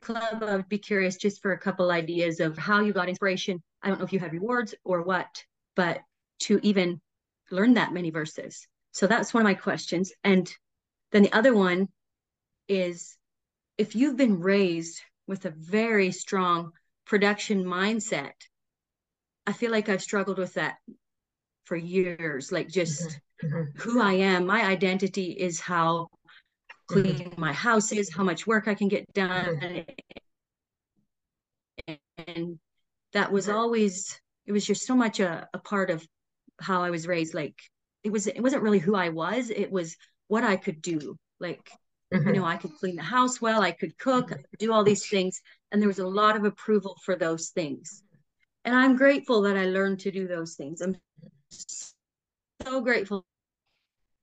club, I would be curious just for a couple ideas of how you got inspiration. I don't know if you had rewards or what, but to even learn that many verses. So that's one of my questions. And Then the other one is if you've been raised with a very strong production mindset, I feel like I've struggled with that for years. Like just mm-hmm. mm-hmm. who I am, my identity is how clean mm-hmm. my house is, how much work I can get done. Mm-hmm. And that was always, it was just so much a, a part of how I was raised. Like it was, it wasn't really who I was. It was what I could do. Like, mm-hmm. you know, I could clean the house well, I could cook, I could do all these things. And there was a lot of approval for those things. And I'm grateful that I learned to do those things. I'm so grateful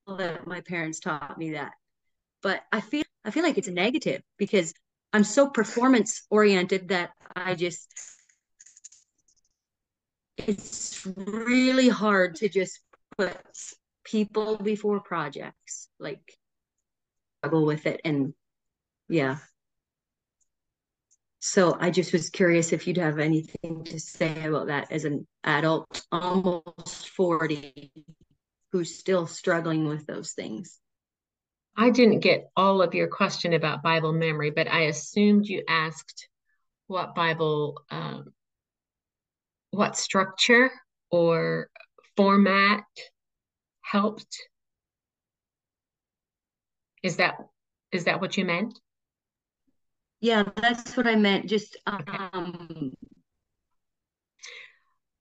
that my parents taught me that. But I feel I feel like it's a negative because I'm so performance oriented that I just it's really hard to just put people before projects like struggle with it and yeah. So i just was curious if you'd have anything to say about that as an adult almost 40 who's still struggling with those things. I didn't get all of your question about bible memory but i assumed you asked what bible um, what structure or format helped? Is that is that what you meant? Yeah that's what i meant just um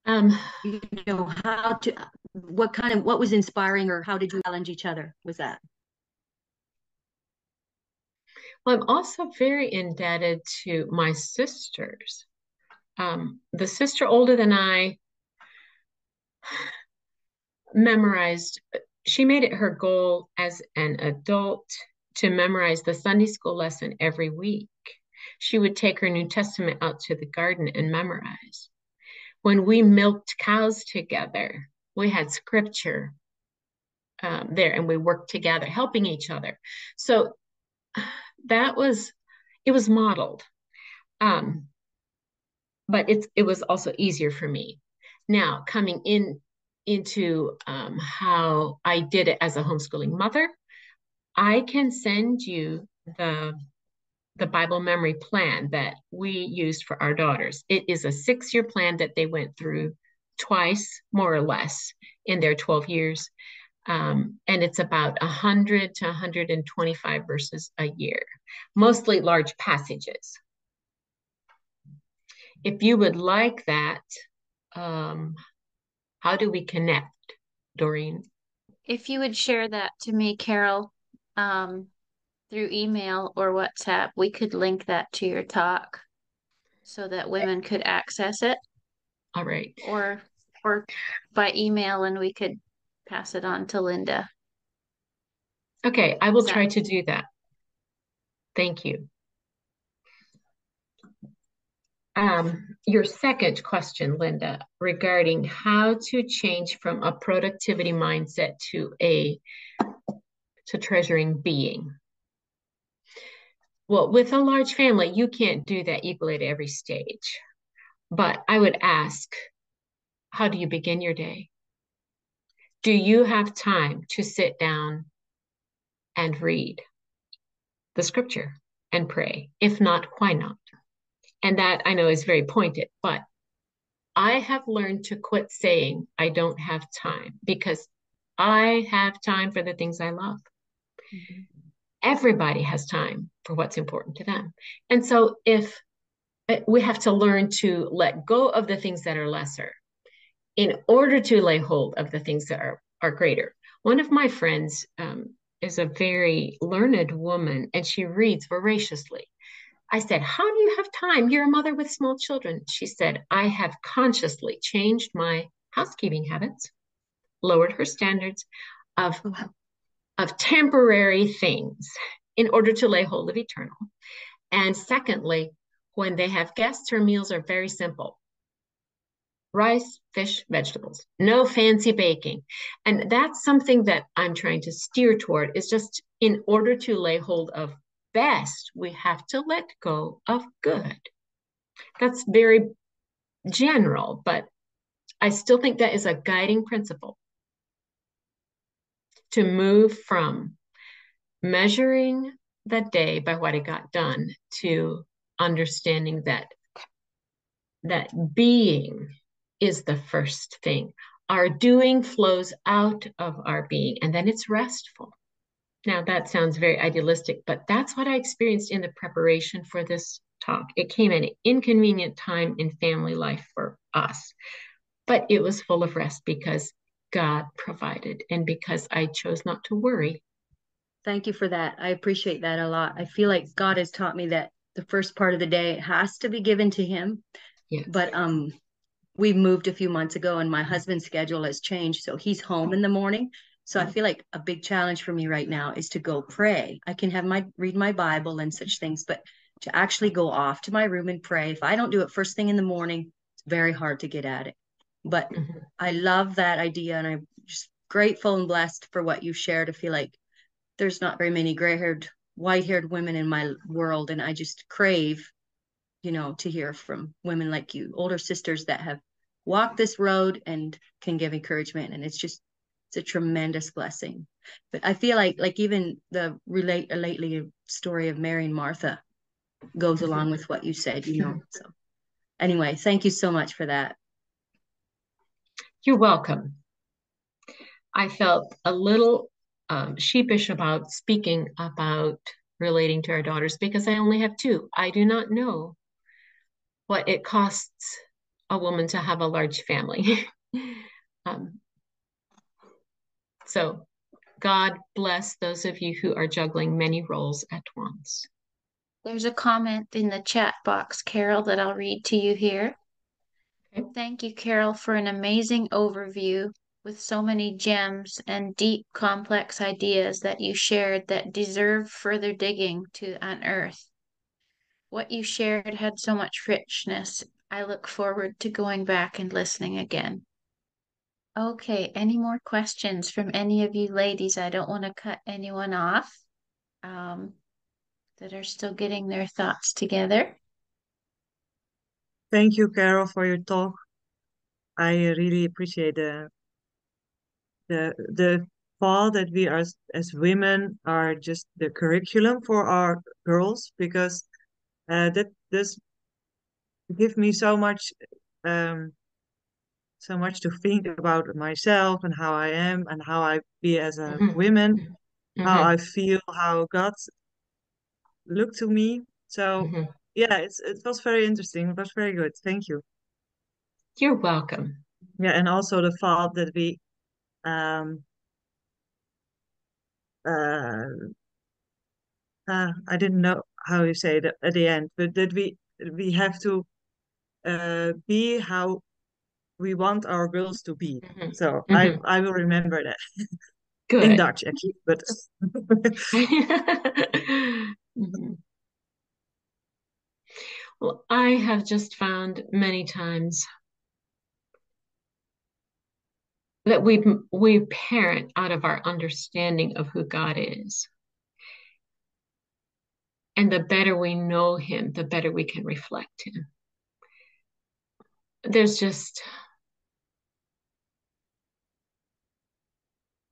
um you know how to what kind of what was inspiring or how did you challenge each other was that? Well i'm also very indebted to my sisters um, the sister older than I memorized, she made it her goal as an adult to memorize the Sunday school lesson every week. She would take her New Testament out to the garden and memorize. When we milked cows together, we had scripture um, there and we worked together, helping each other. So that was, it was modeled. Um, but it's it was also easier for me. Now coming in into um, how I did it as a homeschooling mother, I can send you the the Bible memory plan that we used for our daughters. It is a six year plan that they went through twice, more or less, in their 12 years. Um, and it's about 100 to 125 verses a year, mostly large passages if you would like that, um, how do we connect, Doreen? If you would share that to me, Carol, um, through email or WhatsApp, we could link that to your talk so that women could access it. All right. Or or by email and we could pass it on to Linda. Okay, I will try to do that. Thank you. Um, your second question, Linda, regarding how to change from a productivity mindset to a to treasuring being. Well, with a large family, you can't do that equally at every stage. But I would ask, how do you begin your day? Do you have time to sit down and read the scripture and pray? If not, why not? And that I know is very pointed, but I have learned to quit saying I don't have time because I have time for the things I love. Mm-hmm. Everybody has time for what's important to them. And so if eh, we have to learn to let go of the things that are lesser in order to lay hold of the things that are, are greater. One of my friends um, is a very learned woman and she reads voraciously. I said, How do you have time? You're a mother with small children. She said, I have consciously changed my housekeeping habits, lowered her standards of, of temporary things in order to lay hold of eternal. And secondly, when they have guests, her meals are very simple rice, fish, vegetables, no fancy baking. And that's something that I'm trying to steer toward is just in order to lay hold of best, we have to let go of good. That's very general, but I still think that is a guiding principle to move from measuring the day by what it got done to understanding that that being is the first thing. Our doing flows out of our being, and then it's restful. Now, that sounds very idealistic, but that's what I experienced in the preparation for this talk. It came at an inconvenient time in family life for us, but it was full of rest because God provided and because I chose not to worry. Thank you for that. I appreciate that a lot. I feel like God has taught me that the first part of the day has to be given to Him. Yes. But um, we moved a few months ago, and my husband's schedule has changed, so he's home in the morning. So I feel like a big challenge for me right now is to go pray. I can have my read my Bible and such things, but to actually go off to my room and pray. If I don't do it first thing in the morning, it's very hard to get at it. But mm-hmm. I love that idea, and I'm just grateful and blessed for what you shared. I feel like there's not very many gray-haired, white-haired women in my world, and I just crave, you know, to hear from women like you, older sisters that have walked this road and can give encouragement. And it's just it's a tremendous blessing. But I feel like like even the relate uh, lately story of Mary and Martha goes along with what you said, you know. So anyway, thank you so much for that. You're welcome. I felt a little um, sheepish about speaking about relating to our daughters because I only have two. I do not know what it costs a woman to have a large family. um, so, God bless those of you who are juggling many roles at once. There's a comment in the chat box, Carol, that I'll read to you here. Okay. Thank you, Carol, for an amazing overview with so many gems and deep, complex ideas that you shared that deserve further digging to unearth. What you shared had so much richness. I look forward to going back and listening again. Okay, any more questions from any of you ladies? I don't want to cut anyone off um, that are still getting their thoughts together. Thank you, Carol, for your talk. I really appreciate the the the thought that we are as women are just the curriculum for our girls because uh, that does give me so much um, so much to think about myself and how I am and how I be as a mm-hmm. woman, mm-hmm. how I feel, how God looked to me. So mm-hmm. yeah, it's it was very interesting. It was very good. Thank you. You're welcome. Yeah, and also the thought that we um uh, uh I didn't know how you say it at the end, but that we we have to uh be how we want our girls to be. Mm-hmm. So mm-hmm. I I will remember that. Good. In Dutch actually, but mm-hmm. Well, I have just found many times that we we parent out of our understanding of who God is. And the better we know him, the better we can reflect him. There's just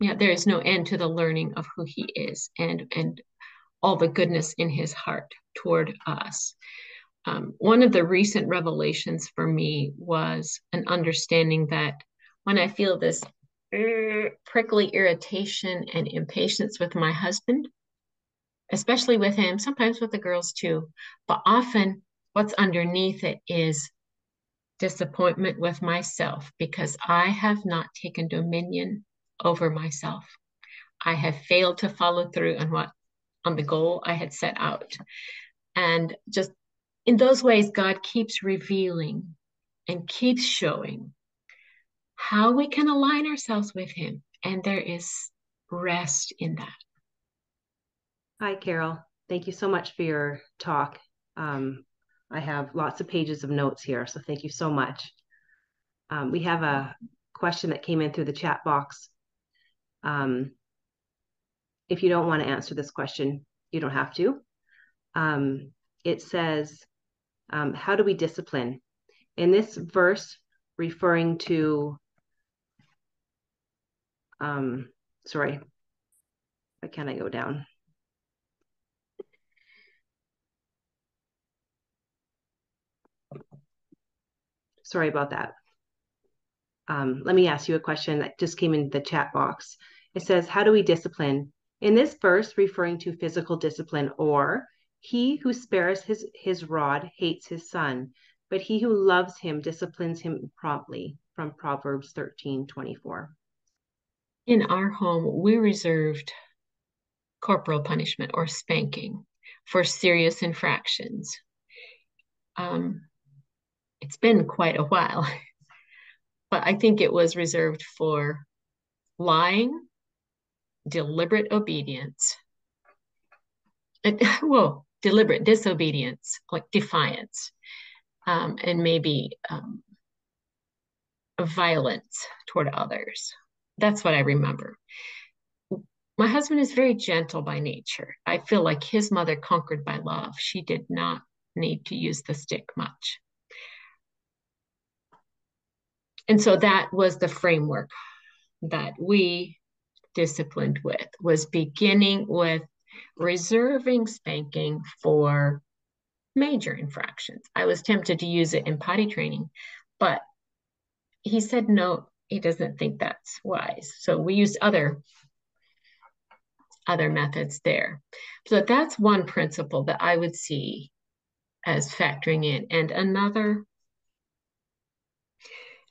yeah there is no end to the learning of who he is and and all the goodness in his heart toward us. Um, one of the recent revelations for me was an understanding that when i feel this uh, prickly irritation and impatience with my husband especially with him sometimes with the girls too but often what's underneath it is disappointment with myself because i have not taken dominion over myself. I have failed to follow through on what on the goal I had set out. And just in those ways, God keeps revealing and keeps showing how we can align ourselves with Him. And there is rest in that. Hi, Carol. Thank you so much for your talk. Um, I have lots of pages of notes here, so thank you so much. Um, we have a question that came in through the chat box um, if you don't want to answer this question, you don't have to. Um, it says, um, How do we discipline? In this verse, referring to, um, sorry, why can't I go down? Sorry about that. Um, let me ask you a question that just came in the chat box. It says, How do we discipline? In this verse, referring to physical discipline, or he who spares his, his rod hates his son, but he who loves him disciplines him promptly, from Proverbs 13 24. In our home, we reserved corporal punishment or spanking for serious infractions. Um, it's been quite a while, but I think it was reserved for lying, deliberate obedience, well, deliberate disobedience, like defiance, um, and maybe um, violence toward others. That's what I remember. My husband is very gentle by nature. I feel like his mother conquered by love. She did not need to use the stick much. And so that was the framework that we disciplined with was beginning with reserving spanking for major infractions. I was tempted to use it in potty training, but he said no, he doesn't think that's wise. So we used other other methods there. So that's one principle that I would see as factoring in. And another,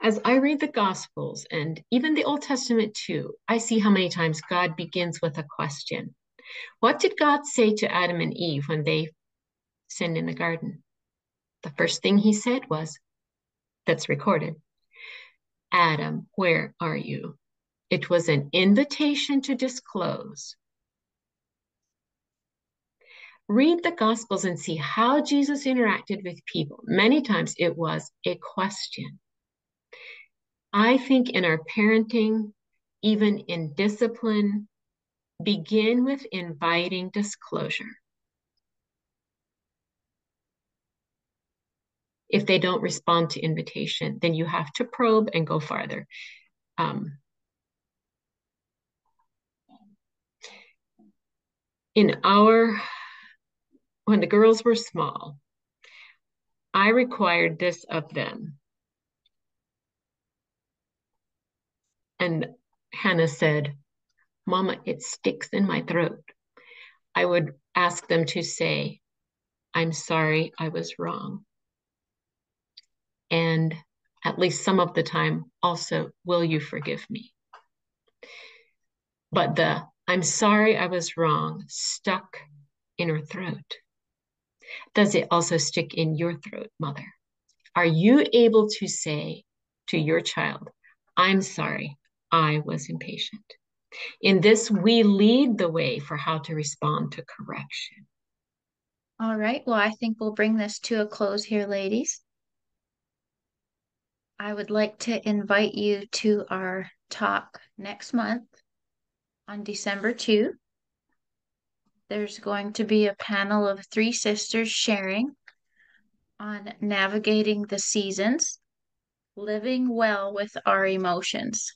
as I read the Gospels and even the Old Testament too, I see how many times God begins with a question. What did God say to Adam and Eve when they sinned in the garden? The first thing he said was, that's recorded, Adam, where are you? It was an invitation to disclose read the Gospels and see how Jesus interacted with people. Many times it was a question. I think in our parenting, even in discipline, begin with inviting disclosure. If they don't respond to invitation, then you have to probe and go farther. Um, in our when the girls were small, I required this of them. And Hannah said, Mama, it sticks in my throat. I would ask them to say, I'm sorry, I was wrong. And at least some of the time, also, will you forgive me? But the I'm sorry I was wrong stuck in her throat. Does it also stick in your throat, mother? Are you able to say to your child, I'm sorry, I was impatient? In this, we lead the way for how to respond to correction. All right. Well, I think we'll bring this to a close here, ladies. I would like to invite you to our talk next month on December 2 there's going to be a panel of three sisters sharing on navigating the seasons, living well with our emotions.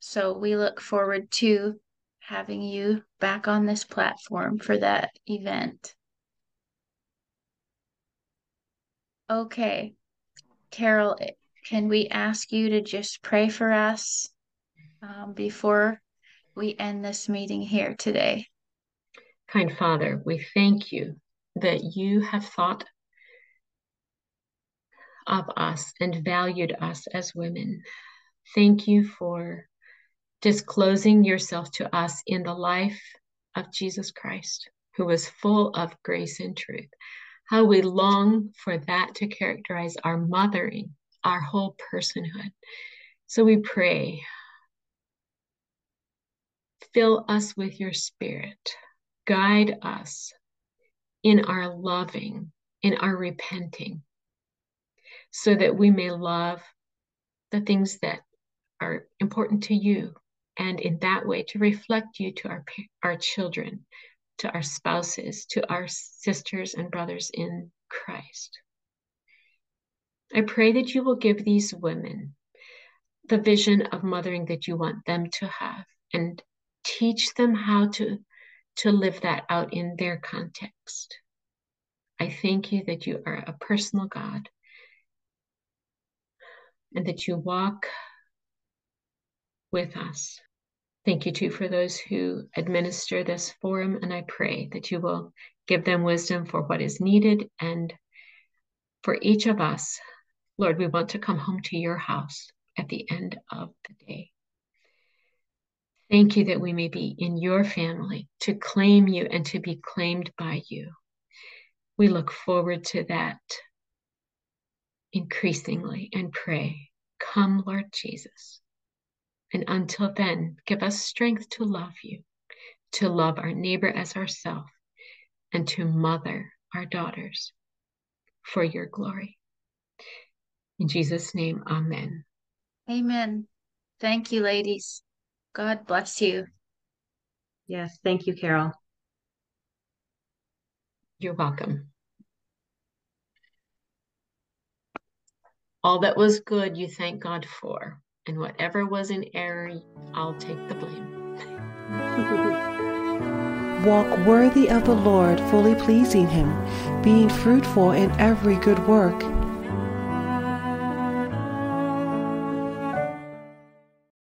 So we look forward to having you back on this platform for that event. Okay, Carol, can we ask you to just pray for us um, before we end this meeting here today? Kind Father, we thank you that you have thought of us and valued us as women. Thank you for disclosing yourself to us in the life of Jesus Christ, who was full of grace and truth. How we long for that to characterize our mothering, our whole personhood. So we pray, fill us with your spirit guide us in our loving, in our repenting, so that we may love the things that are important to you, and in that way to reflect you to our, our children, to our spouses, to our sisters and brothers in Christ. I pray that you will give these women the vision of mothering that you want them to have and teach them how to to live that out in their context. I thank you that you are a personal God and that you walk with us. Thank you too for those who administer this forum, and I pray that you will give them wisdom for what is needed and for each of us. Lord, we want to come home to your house at the end of the day. Thank you that we may be in your family to claim you and to be claimed by you. We look forward to that increasingly and pray, Come, Lord Jesus. And until then, give us strength to love you, to love our neighbor as ourselves, and to mother our daughters for your glory. In Jesus' name, amen. Amen. Thank you, ladies. God bless you. Yes, thank you, Carol. You're welcome. All that was good, you thank God for, and whatever was in error, I'll take the blame. Walk worthy of the Lord, fully pleasing Him, being fruitful in every good work